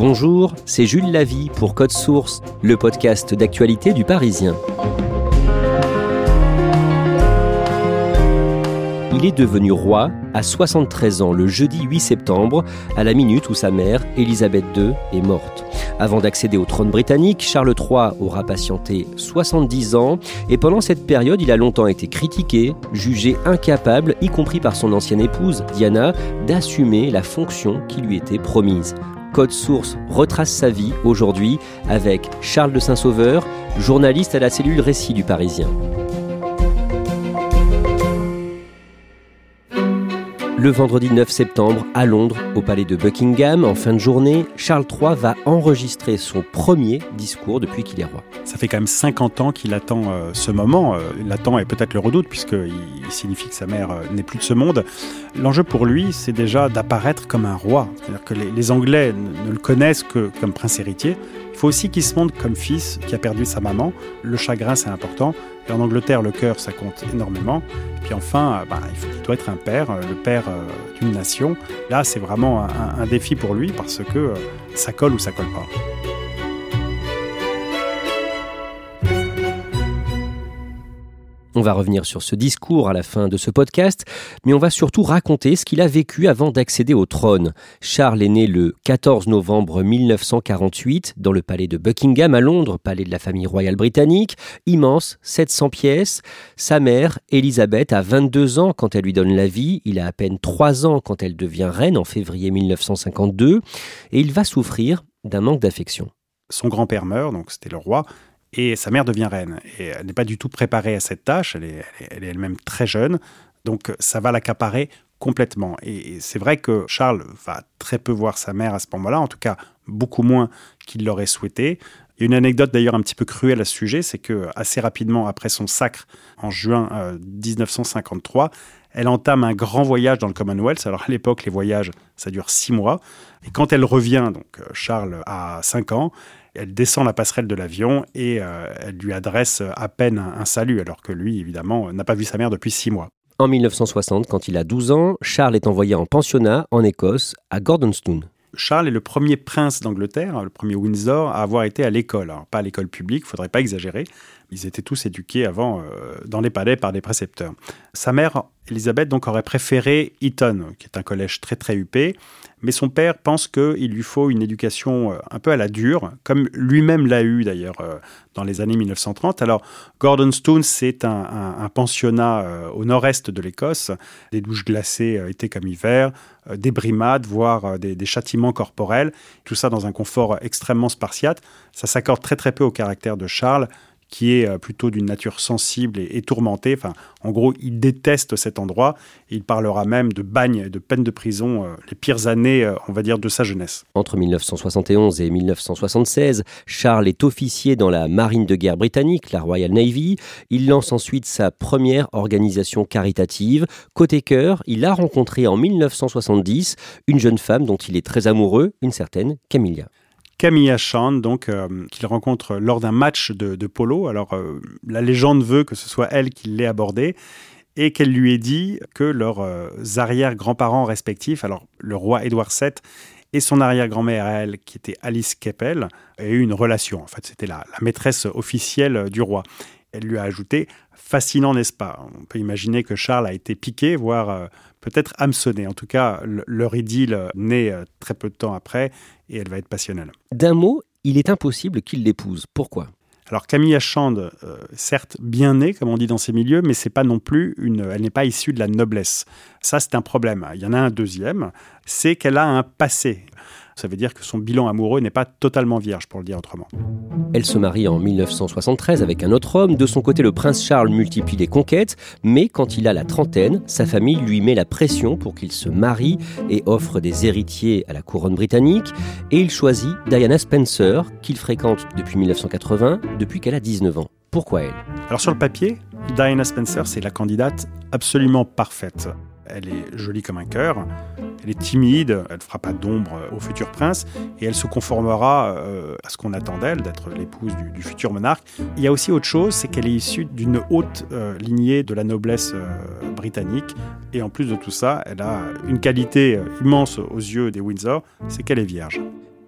Bonjour, c'est Jules Lavie pour Code Source, le podcast d'actualité du Parisien. Il est devenu roi à 73 ans le jeudi 8 septembre, à la minute où sa mère, Élisabeth II, est morte. Avant d'accéder au trône britannique, Charles III aura patienté 70 ans et pendant cette période, il a longtemps été critiqué, jugé incapable, y compris par son ancienne épouse, Diana, d'assumer la fonction qui lui était promise. Code Source retrace sa vie aujourd'hui avec Charles de Saint-Sauveur, journaliste à la cellule Récit du Parisien. Le vendredi 9 septembre, à Londres, au palais de Buckingham, en fin de journée, Charles III va enregistrer son premier discours depuis qu'il est roi. Ça fait quand même 50 ans qu'il attend euh, ce moment. Euh, il l'attend et peut-être le redoute, puisqu'il signifie que sa mère euh, n'est plus de ce monde. L'enjeu pour lui, c'est déjà d'apparaître comme un roi. C'est-à-dire que les, les Anglais ne le connaissent que comme prince héritier. Il faut aussi qu'il se montre comme fils qui a perdu sa maman. Le chagrin, c'est important. En Angleterre, le cœur, ça compte énormément. Puis enfin, bah, il, doit être un père, le père d'une nation. Là, c'est vraiment un, un, défi pour lui parce que ça colle ou ça colle pas. On va revenir sur ce discours à la fin de ce podcast, mais on va surtout raconter ce qu'il a vécu avant d'accéder au trône. Charles est né le 14 novembre 1948 dans le palais de Buckingham à Londres, palais de la famille royale britannique, immense, 700 pièces. Sa mère, Elisabeth, a 22 ans quand elle lui donne la vie, il a à peine 3 ans quand elle devient reine en février 1952, et il va souffrir d'un manque d'affection. Son grand-père meurt, donc c'était le roi, et sa mère devient reine. Et elle n'est pas du tout préparée à cette tâche, elle est elle-même très jeune, donc ça va l'accaparer complètement. Et c'est vrai que Charles va très peu voir sa mère à ce moment-là, en tout cas beaucoup moins qu'il l'aurait souhaité. Il y a une anecdote d'ailleurs un petit peu cruelle à ce sujet, c'est que assez rapidement après son sacre en juin 1953, elle entame un grand voyage dans le Commonwealth. Alors à l'époque, les voyages, ça dure six mois. Et quand elle revient, donc Charles a 5 ans, elle descend la passerelle de l'avion et euh, elle lui adresse à peine un, salut, alors que lui, évidemment, n'a pas vu sa mère depuis six mois. En 1960, quand il a 12 ans, Charles est envoyé en pensionnat en Écosse, à Gordonstoun. Charles est le premier prince d'Angleterre, le premier Windsor, à avoir été à l'école. Alors, pas à l'école publique, il faudrait pas exagérer. Ils étaient tous éduqués avant euh, dans les palais par des précepteurs. Sa mère, Elisabeth, donc, aurait préféré Eton, qui est un collège très très huppé. Mais son père pense qu'il lui faut une éducation euh, un peu à la dure, comme lui-même l'a eu d'ailleurs euh, dans les années 1930. Alors, Gordonstoun, c'est un, pensionnat au nord-est de l'Écosse, des douches glacées été comme hiver, des brimades, voire des, des châtiments corporels, tout ça dans un confort extrêmement spartiate. Ça s'accorde très très peu au caractère de Charles, qui est euh, plutôt d'une nature sensible et, tourmentée. Enfin, en gros, il déteste cet endroit. Il parlera même de bagne et de peine de prison euh, les pires années, euh, on va dire, de sa jeunesse. Entre 1971 et 1976, Charles est officier dans la marine de guerre britannique, la Royal Navy. Il lance ensuite sa première organisation caritative. Côté cœur, il a rencontré en 1970 une jeune femme dont il est très amoureux, une certaine Camilla. Camilla Chand, donc, euh, qu'il rencontre lors d'un match de, polo. Alors, euh, la légende veut que ce soit elle qui l'ait abordé et qu'elle lui ait dit que leurs euh, arrière-grands-parents respectifs, alors le roi Édouard VII et son arrière-grand-mère, elle, qui était Alice Keppel, aient eu une relation. En fait, c'était la maîtresse officielle du roi. Elle lui a ajouté Fascinant, n'est-ce pas? On peut imaginer que Charles a été piqué, voire peut-être hameçonné. En tout cas, leur idylle naît très peu de temps après et elle va être passionnelle. D'un mot, il est impossible qu'il l'épouse. Pourquoi? Alors Camille Achande, euh, certes bien née, comme on dit dans ces milieux, mais c'est pas non plus une, elle n'est pas issue de la noblesse. Ça, c'est un problème. Il y en a un deuxième, c'est qu'elle a un passé. Ça veut dire que son bilan amoureux n'est pas totalement vierge, pour le dire autrement. Elle se marie en 1973 avec un autre homme. De son côté, le prince Charles multiplie les conquêtes, mais quand il a la trentaine, sa famille lui met la pression pour qu'il se marie et offre des héritiers à la couronne britannique. Et il choisit Diana Spencer, qu'il fréquente depuis 1980, depuis qu'elle a 19 ans. Pourquoi elle? Alors sur le papier, Diana Spencer, c'est la candidate absolument parfaite. Elle est jolie comme un cœur, elle est timide, elle ne fera pas d'ombre au futur prince et elle se conformera euh, à ce qu'on attend d'elle, d'être l'épouse du, futur monarque. Il y a aussi autre chose, c'est qu'elle est issue d'une haute euh, lignée de la noblesse euh, britannique et en plus de tout ça, elle a une qualité immense aux yeux des Windsor, c'est qu'elle est vierge.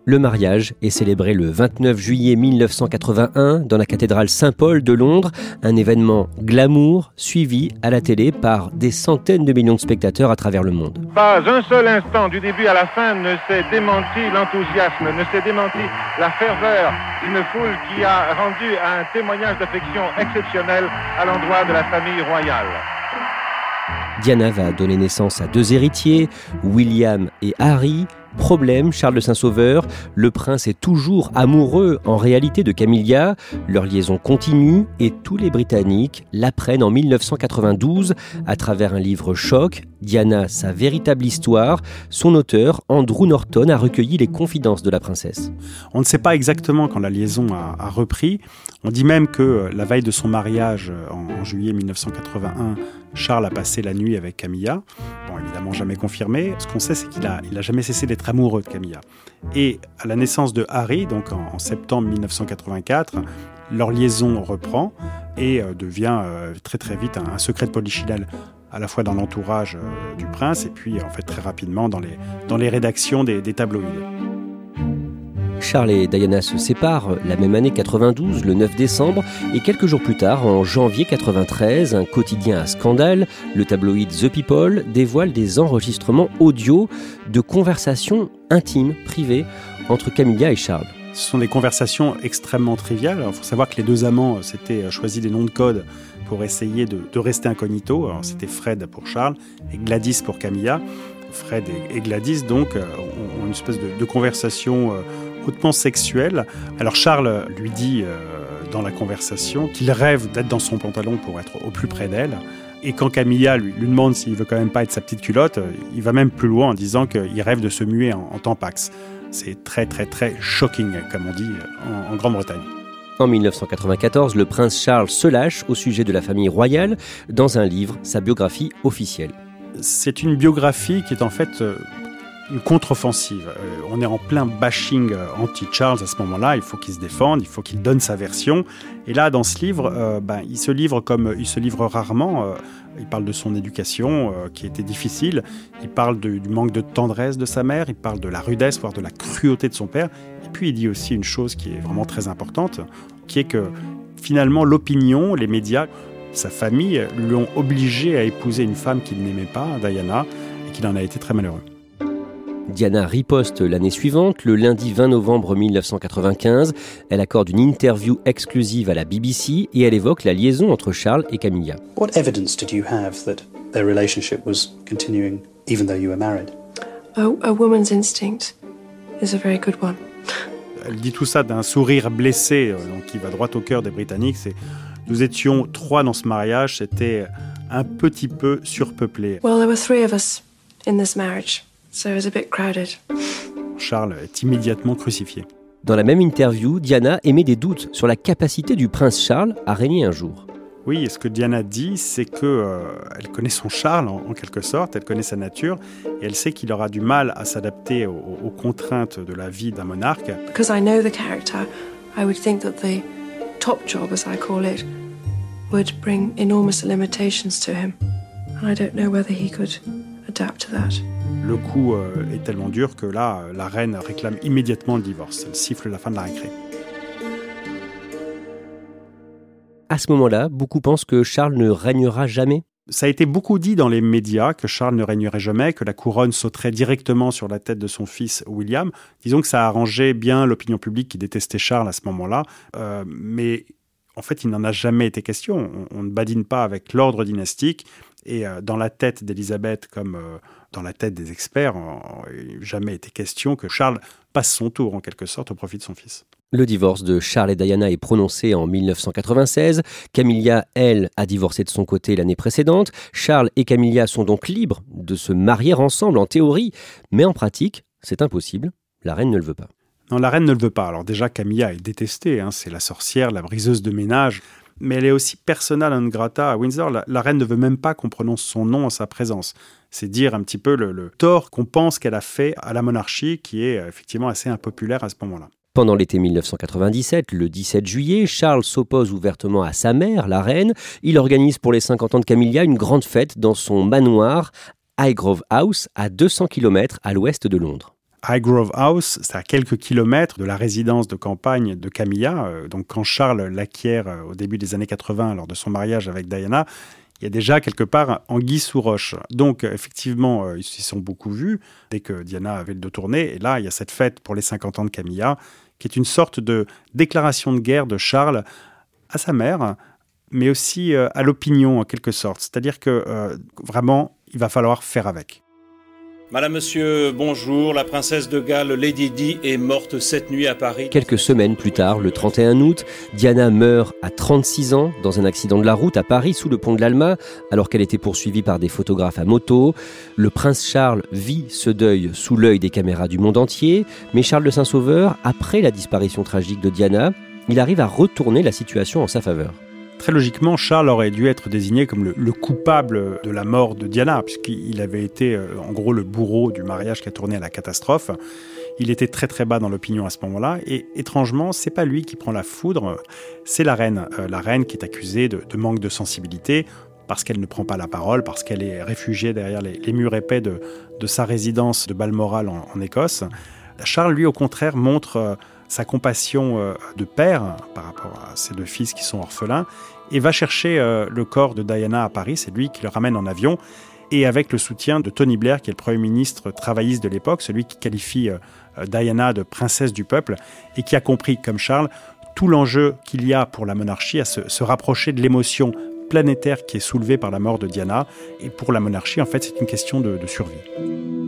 Le mariage est célébré le 29 juillet 1981 dans la cathédrale Saint-Paul de Londres, un événement glamour suivi à la télé par des centaines de millions de spectateurs à travers le monde. Pas un seul instant du début à la fin ne s'est démenti l'enthousiasme, ne s'est démenti la ferveur d'une foule qui a rendu un témoignage d'affection exceptionnel à l'endroit de la famille royale. Diana va donner naissance à deux héritiers, William et Harry, Problème, Charles de Saint-Sauveur, le prince est toujours amoureux en réalité de Camilla, leur liaison continue et tous les Britanniques l'apprennent en 1992 à travers un livre choc, Diana, sa véritable histoire. Son auteur, Andrew Norton, a recueilli les confidences de la princesse. On ne sait pas exactement quand la liaison a, repris. On dit même que la veille de son mariage en juillet 1981, Charles a passé la nuit avec Camilla. Bon, évidemment, jamais confirmé. Ce qu'on sait, c'est qu'il a, il a jamais cessé d'être amoureux de Camilla. Et à la naissance de Harry, donc en, septembre 1984, leur liaison reprend et euh, devient euh, très très vite un, secret de polichinelle à la fois dans l'entourage euh, du prince et puis en fait très rapidement dans les, dans les rédactions des, des tabloïds. Charles et Diana se séparent la même année 92, le 9 décembre, et quelques jours plus tard, en janvier 93, un quotidien à scandale, le tabloïd The People, dévoile des enregistrements audio de conversations intimes, privées, entre Camilla et Charles. Ce sont des conversations extrêmement triviales. Il faut savoir que les deux amants euh, s'étaient choisi des noms de code pour essayer de, rester incognito. C'était Fred pour Charles et Gladys pour Camilla. Fred et, Gladys, donc, euh, ont, une espèce de, conversation euh, hautement sexuel. Alors Charles lui dit euh, dans la conversation qu'il rêve d'être dans son pantalon pour être au plus près d'elle. Et quand Camilla lui, demande s'il veut quand même pas être sa petite culotte, il va même plus loin en disant qu'il rêve de se muer en, en tampax. C'est très très très shocking, comme on dit en Grande-Bretagne. En 1994, le prince Charles se lâche au sujet de la famille royale dans un livre, sa biographie officielle. C'est une biographie qui est en fait une contre-offensive. Euh, on est en plein bashing euh, anti-Charles à ce moment-là. Il faut qu'il se défende, il faut qu'il donne sa version. Et là, dans ce livre, euh, ben, il se livre comme il se livre rarement. il parle de son éducation qui était difficile. Il parle du manque de tendresse de sa mère. Il parle de la rudesse, voire de la cruauté de son père. Et puis il dit aussi une chose qui est vraiment très importante, qui est que finalement l'opinion, les médias, sa famille l'ont obligé à épouser une femme qu'il n'aimait pas, Diana, et qu'il en a été très malheureux. Diana riposte l'année suivante, le lundi 20 novembre 1995. Elle accorde une interview exclusive à la BBC et elle évoque la liaison entre Charles et Camilla. What evidence did you have that their relationship was continuing even though you were married? A, woman's instinct is a very good one. Elle dit tout ça d'un sourire blessé, euh, donc qui va droit au cœur des Britanniques. C'est nous étions trois dans ce mariage, c'était un petit peu surpeuplé. Well, there were three of us in this marriage. Charles est immédiatement crucifié. Dans la même interview, Diana émet des doutes sur la capacité du prince Charles à régner un jour. Oui, et ce que Diana dit, c'est que euh, elle connaît son Charles en, quelque sorte, elle connaît sa nature, et elle sait qu'il aura du mal à s'adapter aux, aux, contraintes de la vie d'un monarque. Because I know the character, I would think that the top job, as I call it, would bring enormous limitations to him, and I don't know whether he could adapt to that. Le coup euh, est tellement dur que là, euh, la reine réclame immédiatement le divorce. Elle siffle la fin de la récré. À ce moment-là, beaucoup pensent que Charles ne régnera jamais. Ça a été beaucoup dit dans les médias que Charles ne régnerait jamais, que la couronne sauterait directement sur la tête de son fils William. Disons que ça a arrangé bien l'opinion publique qui détestait Charles à ce moment-là. Euh, mais en fait, il n'en a jamais été question. On, ne badine pas avec l'ordre dynastique. Et dans la tête d'Elisabeth, comme dans la tête des experts, jamais été question que Charles passe son tour en quelque sorte au profit de son fils. Le divorce de Charles et Diana est prononcé en 1996. Camilla, elle, a divorcé de son côté l'année précédente. Charles et Camilla sont donc libres de se marier ensemble en théorie, mais en pratique, c'est impossible. La reine ne le veut pas. Non, la reine ne le veut pas. Alors déjà, Camilla est détestée. Hein. c'est la sorcière, la briseuse de ménage. Mais elle est aussi persona non grata à Windsor. La, reine ne veut même pas qu'on prononce son nom en sa présence. C'est dire un petit peu le tort qu'on pense qu'elle a fait à la monarchie, qui est euh, effectivement assez impopulaire à ce moment-là. Pendant l'été 1997, le 17 juillet, Charles s'oppose ouvertement à sa mère, la reine. Il organise pour les 50 ans de Camilla une grande fête dans son manoir Highgrove House, à 200 km à l'ouest de Londres. Highgrove House, c'est à quelques kilomètres de la résidence de campagne de Camilla. Euh, donc, quand Charles l'acquiert euh, au début des années 80, lors de son mariage avec Diana, il y a déjà quelque part anguille sous roche. Donc, effectivement, euh, ils s'y sont beaucoup vus dès que Diana avait le dos tourné. Et là, il y a cette fête pour les 50 ans de Camilla qui est une sorte de déclaration de guerre de Charles à sa mère, mais aussi à l'opinion en quelque sorte. C'est-à-dire que vraiment, il va falloir faire avec. Madame, Monsieur, bonjour. La princesse de Galles, Lady Di, est morte cette nuit à Paris. Quelques semaines plus tard, le 31 août, Diana meurt à 36 ans dans un accident de la route à Paris sous le pont de l'Alma, alors qu'elle était poursuivie par des photographes à moto. Le prince Charles vit ce deuil sous l'œil des caméras du monde entier, mais Charles de Saint-Sauveur, après la disparition tragique de Diana, il arrive à retourner la situation en sa faveur. Très logiquement, Charles aurait dû être désigné comme le, coupable de la mort de Diana, puisqu'il avait été euh, en gros le bourreau du mariage qui a tourné à la catastrophe. Il était très très bas dans l'opinion à ce moment-là, et étrangement, c'est pas lui qui prend la foudre, c'est la reine, euh, la reine qui est accusée de, manque de sensibilité parce qu'elle ne prend pas la parole, parce qu'elle est réfugiée derrière les, murs épais de, sa résidence de Balmoral en Écosse. Charles, lui, au contraire, montre euh, sa compassion euh, de père par rapport à ses deux fils qui sont orphelins et va chercher euh, le corps de Diana à Paris. C'est lui qui le ramène en avion et avec le soutien de Tony Blair, qui est le Premier ministre travailliste de l'époque, celui qui qualifie euh, Diana de princesse du peuple et qui a compris, comme Charles, tout l'enjeu qu'il y a pour la monarchie à se, rapprocher de l'émotion planétaire qui est soulevée par la mort de Diana. Et pour la monarchie, en fait, c'est une question de survie.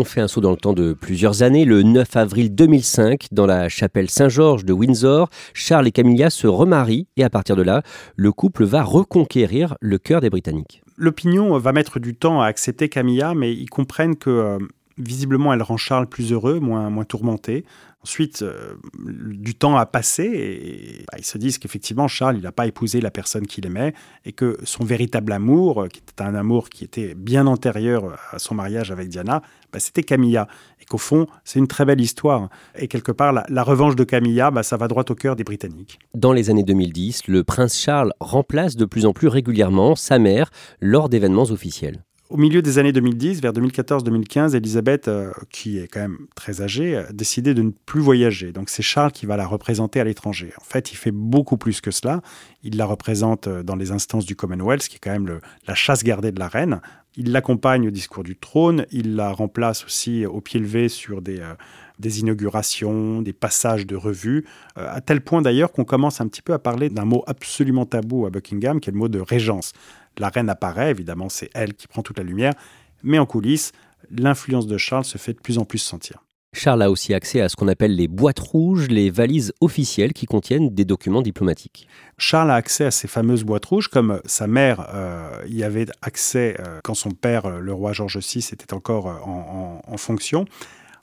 On fait un saut dans le temps de plusieurs années. Le 9 avril 2005, dans la chapelle Saint-Georges de Windsor, Charles et Camilla se remarient et à partir de là, le couple va reconquérir le cœur des Britanniques. L'opinion va mettre du temps à accepter Camilla, mais ils comprennent que euh, visiblement elle rend Charles plus heureux, moins, moins tourmenté. Ensuite, euh, du temps a passé et bah, ils se disent qu'effectivement, Charles, il n'a pas épousé la personne qu'il aimait et que son véritable amour, euh, qui était un amour qui était bien antérieur à son mariage avec Diana, bah, c'était Camilla. Et qu'au fond, c'est une très belle histoire. Et quelque part, la, revanche de Camilla, bah, ça va droit au cœur des Britanniques. Dans les années 2010, le prince Charles remplace de plus en plus régulièrement sa mère lors d'événements officiels. Au milieu des années 2010, vers 2014-2015, Elisabeth, euh, qui est quand même très âgée, a décidé de ne plus voyager. Donc c'est Charles qui va la représenter à l'étranger. En fait, il fait beaucoup plus que cela. Il la représente euh, dans les instances du Commonwealth, qui est quand même la chasse gardée de la reine. Il l'accompagne au discours du trône. Il la remplace aussi au pied levé sur des, euh, des inaugurations, des passages de revues, à tel point d'ailleurs qu'on commence un petit peu à parler d'un mot absolument tabou à Buckingham, qui est le mot de régence. La reine apparaît, évidemment, c'est elle qui prend toute la lumière, mais en coulisses, l'influence de Charles se fait de plus en plus sentir. Charles a aussi accès à ce qu'on appelle les boîtes rouges, les valises officielles qui contiennent des documents diplomatiques. Charles a accès à ces fameuses boîtes rouges, comme sa mère euh, y avait accès euh, quand son père, euh, le roi George VI, était encore en, fonction.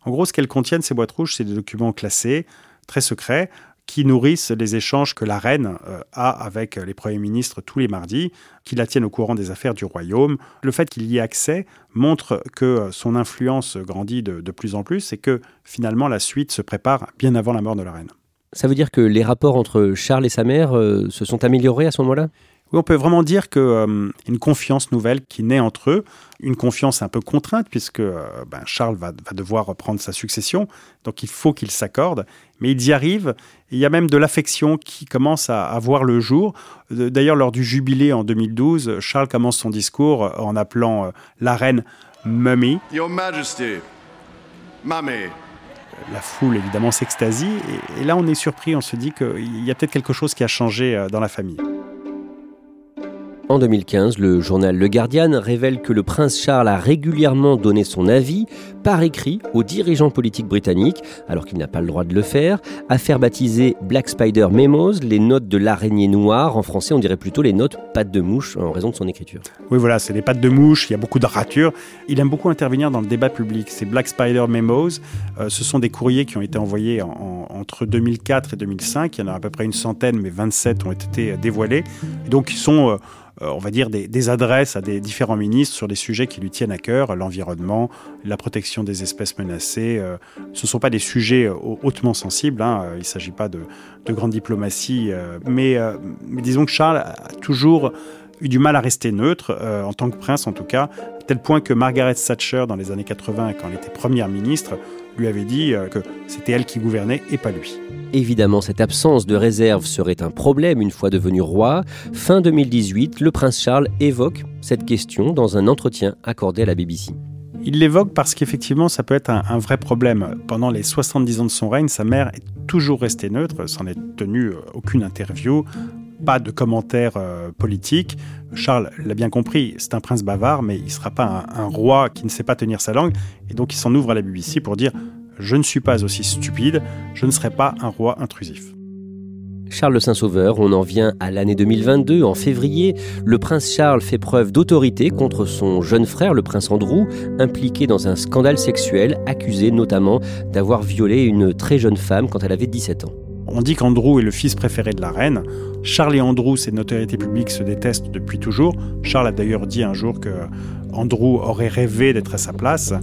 En gros, ce qu'elles contiennent, ces boîtes rouges, c'est des documents classés, très secrets, qui nourrissent les échanges que la reine euh, a avec les premiers ministres tous les mardis, qui la tiennent au courant des affaires du royaume. Le fait qu'il y ait accès montre que son influence grandit de, plus en plus et que finalement la suite se prépare bien avant la mort de la reine. Ça veut dire que les rapports entre Charles et sa mère euh, se sont améliorés à ce moment-là? On peut vraiment dire qu'il euh, une confiance nouvelle qui naît entre eux, une confiance un peu contrainte puisque euh, ben, Charles va, devoir reprendre sa succession, donc il faut qu'ils s'accordent, mais ils y arrivent. il y a même de l'affection qui commence à, voir le jour. D'ailleurs, lors du jubilé en 2012, Charles commence son discours en appelant euh, la reine Mummy. Your Majesty, Mummy. La foule évidemment s'extasie et là on est surpris, on se dit qu'il y a peut-être quelque chose qui a changé dans la famille. En 2015, le journal Le Guardian révèle que le prince Charles a régulièrement donné son avis par écrit aux dirigeants politiques britanniques, alors qu'il n'a pas le droit de le faire. Affaire baptisée Black Spider Memos, les notes de l'araignée noire. En français, on dirait plutôt les notes pattes de mouche en raison de son écriture. Oui, voilà, c'est des pattes de mouche, il y a beaucoup de ratures. Il aime beaucoup intervenir dans le débat public. Ces Black Spider Memos, euh, ce sont des courriers qui ont été envoyés entre 2004 et 2005. Il y en a à peu près une centaine, mais 27 ont été dévoilés. Donc, ils sont... Euh, on va dire, des, adresses à des différents ministres sur des sujets qui lui tiennent à cœur, l'environnement, la protection des espèces menacées. Euh, ce ne sont pas des sujets euh, hautement sensibles, hein, il ne s'agit pas de, grande diplomatie, mais, disons que Charles a toujours eu du mal à rester neutre, en tant que prince en tout cas, tel point que Margaret Thatcher, dans les années 80, quand elle était première ministre, lui avait dit que c'était elle qui gouvernait et pas lui. Évidemment, cette absence de réserve serait un problème une fois devenu roi. Fin 2018, le prince Charles évoque cette question dans un entretien accordé à la BBC. Il l'évoque parce qu'effectivement, ça peut être un, vrai problème. Pendant les 70 ans de son règne, sa mère est toujours restée neutre, s'en est tenue euh, aucune interview, pas de commentaires euh, politiques. Charles l'a bien compris, c'est un prince bavard, mais il ne sera pas un, roi qui ne sait pas tenir sa langue. Et donc il s'en ouvre à la BBC pour dire je ne suis pas aussi stupide, je ne serai pas un roi intrusif. Charles Saint-Sauveur, on en vient à l'année 2022. En février, le prince Charles fait preuve d'autorité contre son jeune frère, le prince Andrew, impliqué dans un scandale sexuel, accusé notamment d'avoir violé une très jeune femme quand elle avait 17 ans. On dit qu'Andrew est le fils préféré de la reine. Charles et Andrew, ces notoriétés publiques, se détestent depuis toujours. Charles a d'ailleurs dit un jour que Andrew aurait rêvé d'être à sa place.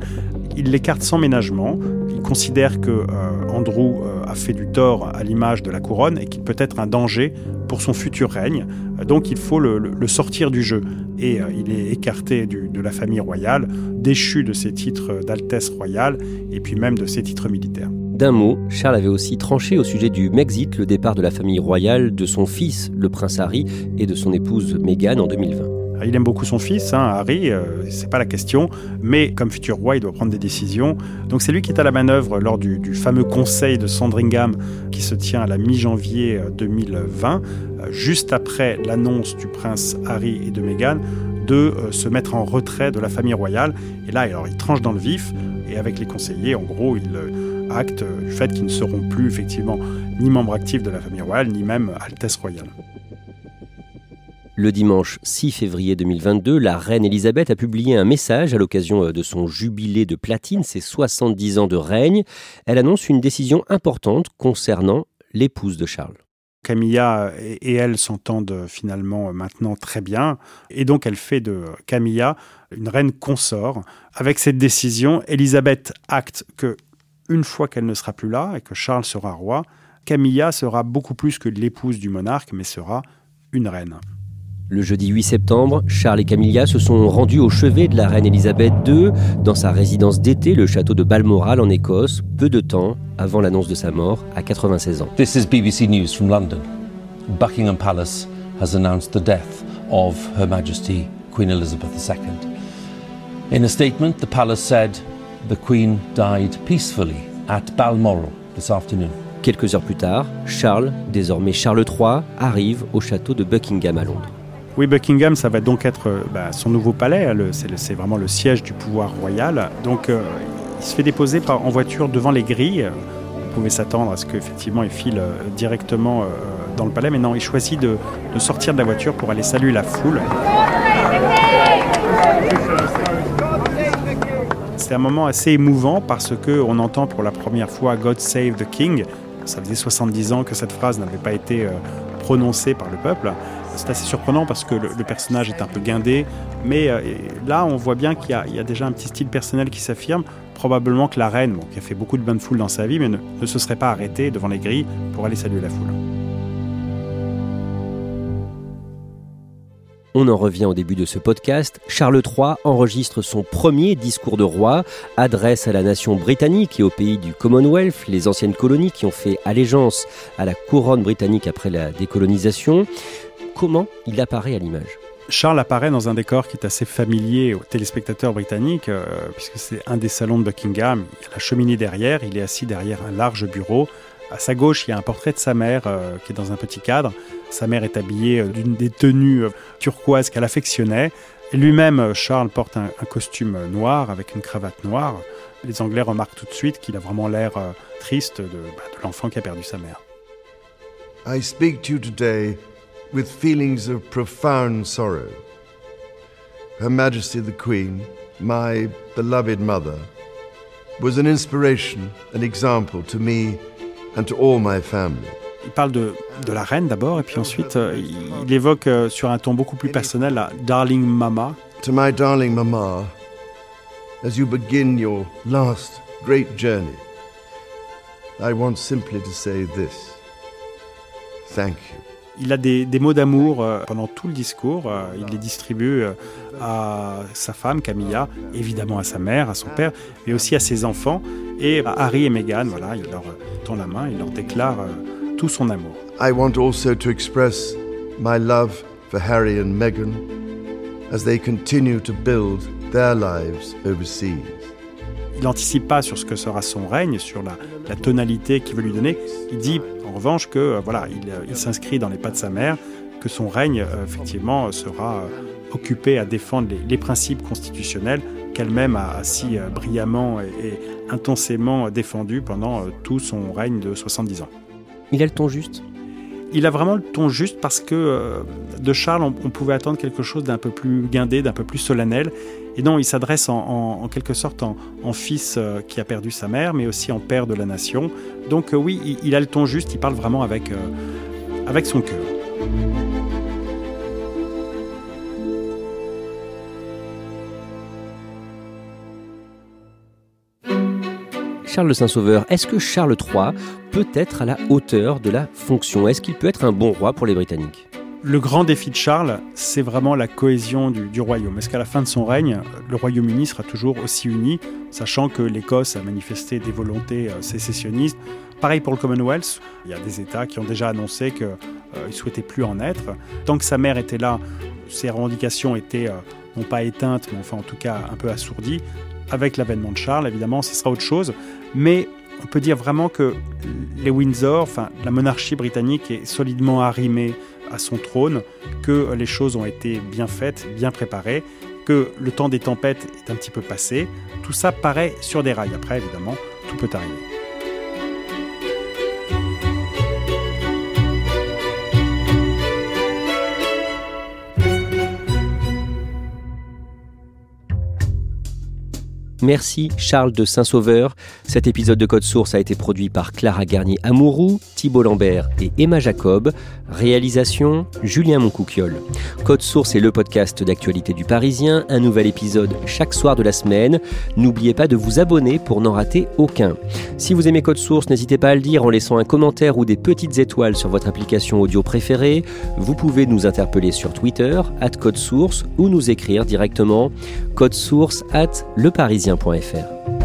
Il l'écarte sans ménagement. Il considère que euh, Andrew euh, a fait du tort à l'image de la couronne et qu'il peut être un danger pour son futur règne. Donc il faut le, sortir du jeu. Et euh, il est écarté de la famille royale, déchu de ses titres d'altesse royale et puis même de ses titres militaires. D'un mot, Charles avait aussi tranché au sujet du Mexit, le départ de la famille royale, de son fils, le prince Harry, et de son épouse Meghan en 2020. Il aime beaucoup son fils, hein, Harry, euh, c'est pas la question, mais comme futur roi, il doit prendre des décisions. Donc c'est lui qui est à la manœuvre lors du, fameux conseil de Sandringham qui se tient à la mi-janvier 2020, euh, euh, juste après l'annonce du prince Harry et de Meghan de se mettre en retrait de la famille royale. Et là, alors, il tranche dans le vif, et avec les conseillers, en gros, il acte du fait qu'ils ne seront plus effectivement ni membres actifs de la famille royale, ni même Altesse royale. Le dimanche 6 février 2022, la reine Elisabeth a publié un message à l'occasion euh, de son jubilé de platine, ses 70 ans de règne. Elle annonce une décision importante concernant l'épouse de Charles. Camilla et elle s'entendent finalement maintenant très bien. Et donc elle fait de Camilla une reine consort. Avec cette décision, Elisabeth acte que une fois qu'elle ne sera plus là et que Charles sera roi, Camilla sera beaucoup plus que l'épouse du monarque, mais sera une reine. Le jeudi 8 septembre, Charles et Camilla se sont rendus au chevet de la reine Elisabeth II dans sa résidence d'été, le château de Balmoral en Écosse, peu de temps avant l'annonce de sa mort à 96 ans. This is BBC News from London. Buckingham Palace has announced the death of Her Majesty Queen Elizabeth II. In a statement, the palace said the Queen died peacefully at Balmoral this afternoon. Quelques heures plus tard, Charles, désormais Charles III, arrive au château de Buckingham à Londres. Oui, Buckingham, ça va donc être euh, bah, son nouveau palais. C'est vraiment le siège du pouvoir royal. Donc, euh, il se fait déposer par, en voiture devant les grilles. Vous pouvez s'attendre à ce qu'effectivement il file euh, directement dans le palais, mais non, il choisit de, de sortir de la voiture pour aller saluer la foule. C'est un moment assez émouvant parce qu'on entend pour la première fois God Save the King. Ça faisait 70 ans que cette phrase n'avait pas été prononcée par le peuple. C'est assez surprenant parce que le, personnage est un peu guindé, mais euh, là on voit bien qu'il y, a déjà un petit style personnel qui s'affirme. Probablement que la reine, qui a fait beaucoup de bonnes foules dans sa vie, mais ne se serait pas arrêtée devant les grilles pour aller saluer la foule. On en revient au début de ce podcast. Charles III enregistre son premier discours de roi, adresse à la nation britannique et au pays du Commonwealth, les anciennes colonies qui ont fait allégeance à la couronne britannique après la décolonisation comment il apparaît à l'image? Charles apparaît dans un décor qui est assez familier aux téléspectateurs britanniques, euh, puisque c'est un des salons de Buckingham. Il a la cheminée derrière, il est assis derrière un large bureau À sa gauche, il y a un portrait de sa mère euh, qui est dans un petit cadre. Sa mère est habillée euh, d'une des tenues euh, turquoises qu'elle affectionnait. Lui-même, Charles, porte un, costume noir avec une cravate noire. Les Anglais remarquent tout de suite qu'il a vraiment l'air triste de, bah, l'enfant qui a perdu sa mère. I speak to you today with feelings of profound sorrow. Her Majesty the Queen, my beloved mother, was an inspiration, an example to me and to all my family. Il parle de, de la reine d'abord, et puis ensuite euh, il évoque euh, sur un ton beaucoup plus personnel la Darling Mama. To my darling Mama, as you begin your last great journey, I want simply to say this. Thank you. Il a des, mots d'amour euh, pendant tout le discours. Euh, il les distribue euh, à sa femme Camilla, évidemment à sa mère, à son père, mais aussi à ses enfants et à Harry et Meghan. Voilà, il leur tend la main, il leur déclare tout son amour. I want also to express my love Harry and Meghan as they continue to build their lives overseas. Il n'anticipe pas sur ce que sera son règne, sur la, tonalité qu'il veut lui donner. Il dit en revanche que voilà, il, il s'inscrit dans les pas de sa mère, que son règne effectivement sera occupé à défendre les, les principes constitutionnels qu'elle-même a si brillamment et, et intensément défendus pendant tout son règne de 70 ans. Il a le ton juste? Il a vraiment le ton juste parce que euh, de Charles, on, pouvait attendre quelque chose d'un peu plus guindé, d'un peu plus solennel. Et non, il s'adresse en, quelque sorte en, fils euh, qui a perdu sa mère, mais aussi en père de la nation. Donc euh, oui, il, il, a le ton juste, il parle vraiment avec, avec son cœur. Charles le Saint-Sauveur, est-ce que Charles III peut être à la hauteur de la fonction? Est-ce qu'il peut être un bon roi pour les Britanniques? Le grand défi de Charles, c'est vraiment la cohésion du, du royaume. Est-ce qu'à la fin de son règne, le Royaume-Uni sera toujours aussi uni, sachant que l'Écosse a manifesté des volontés euh, sécessionnistes? Pareil pour le Commonwealth, il y a des États qui ont déjà annoncé qu'ils euh, ne souhaitaient plus en être. Tant que sa mère était là, ses revendications étaient euh, non pas éteintes, mais enfin en tout cas un peu assourdies. Avec l'avènement de Charles, évidemment, ce sera autre chose. Mais on peut dire vraiment que les Windsor, enfin la monarchie britannique est solidement arrimée à son trône, que les choses ont été bien faites, bien préparées, que le temps des tempêtes est un petit peu passé. Tout ça paraît sur des rails. Après, évidemment, tout peut arriver. Merci Charles de Saint-Sauveur. Cet épisode de Code Source a été produit par Clara Garnier-Amouroux, Thibault Lambert et Emma Jacob. Réalisation Julien Moncouquiole. Code Source est le podcast d'actualité du Parisien. Un nouvel épisode chaque soir de la semaine. N'oubliez pas de vous abonner pour n'en rater aucun. Si vous aimez Code Source, n'hésitez pas à le dire en laissant un commentaire ou des petites étoiles sur votre application audio préférée. Vous pouvez nous interpeller sur Twitter, at Code Source, ou nous écrire directement code source at parisien.fr.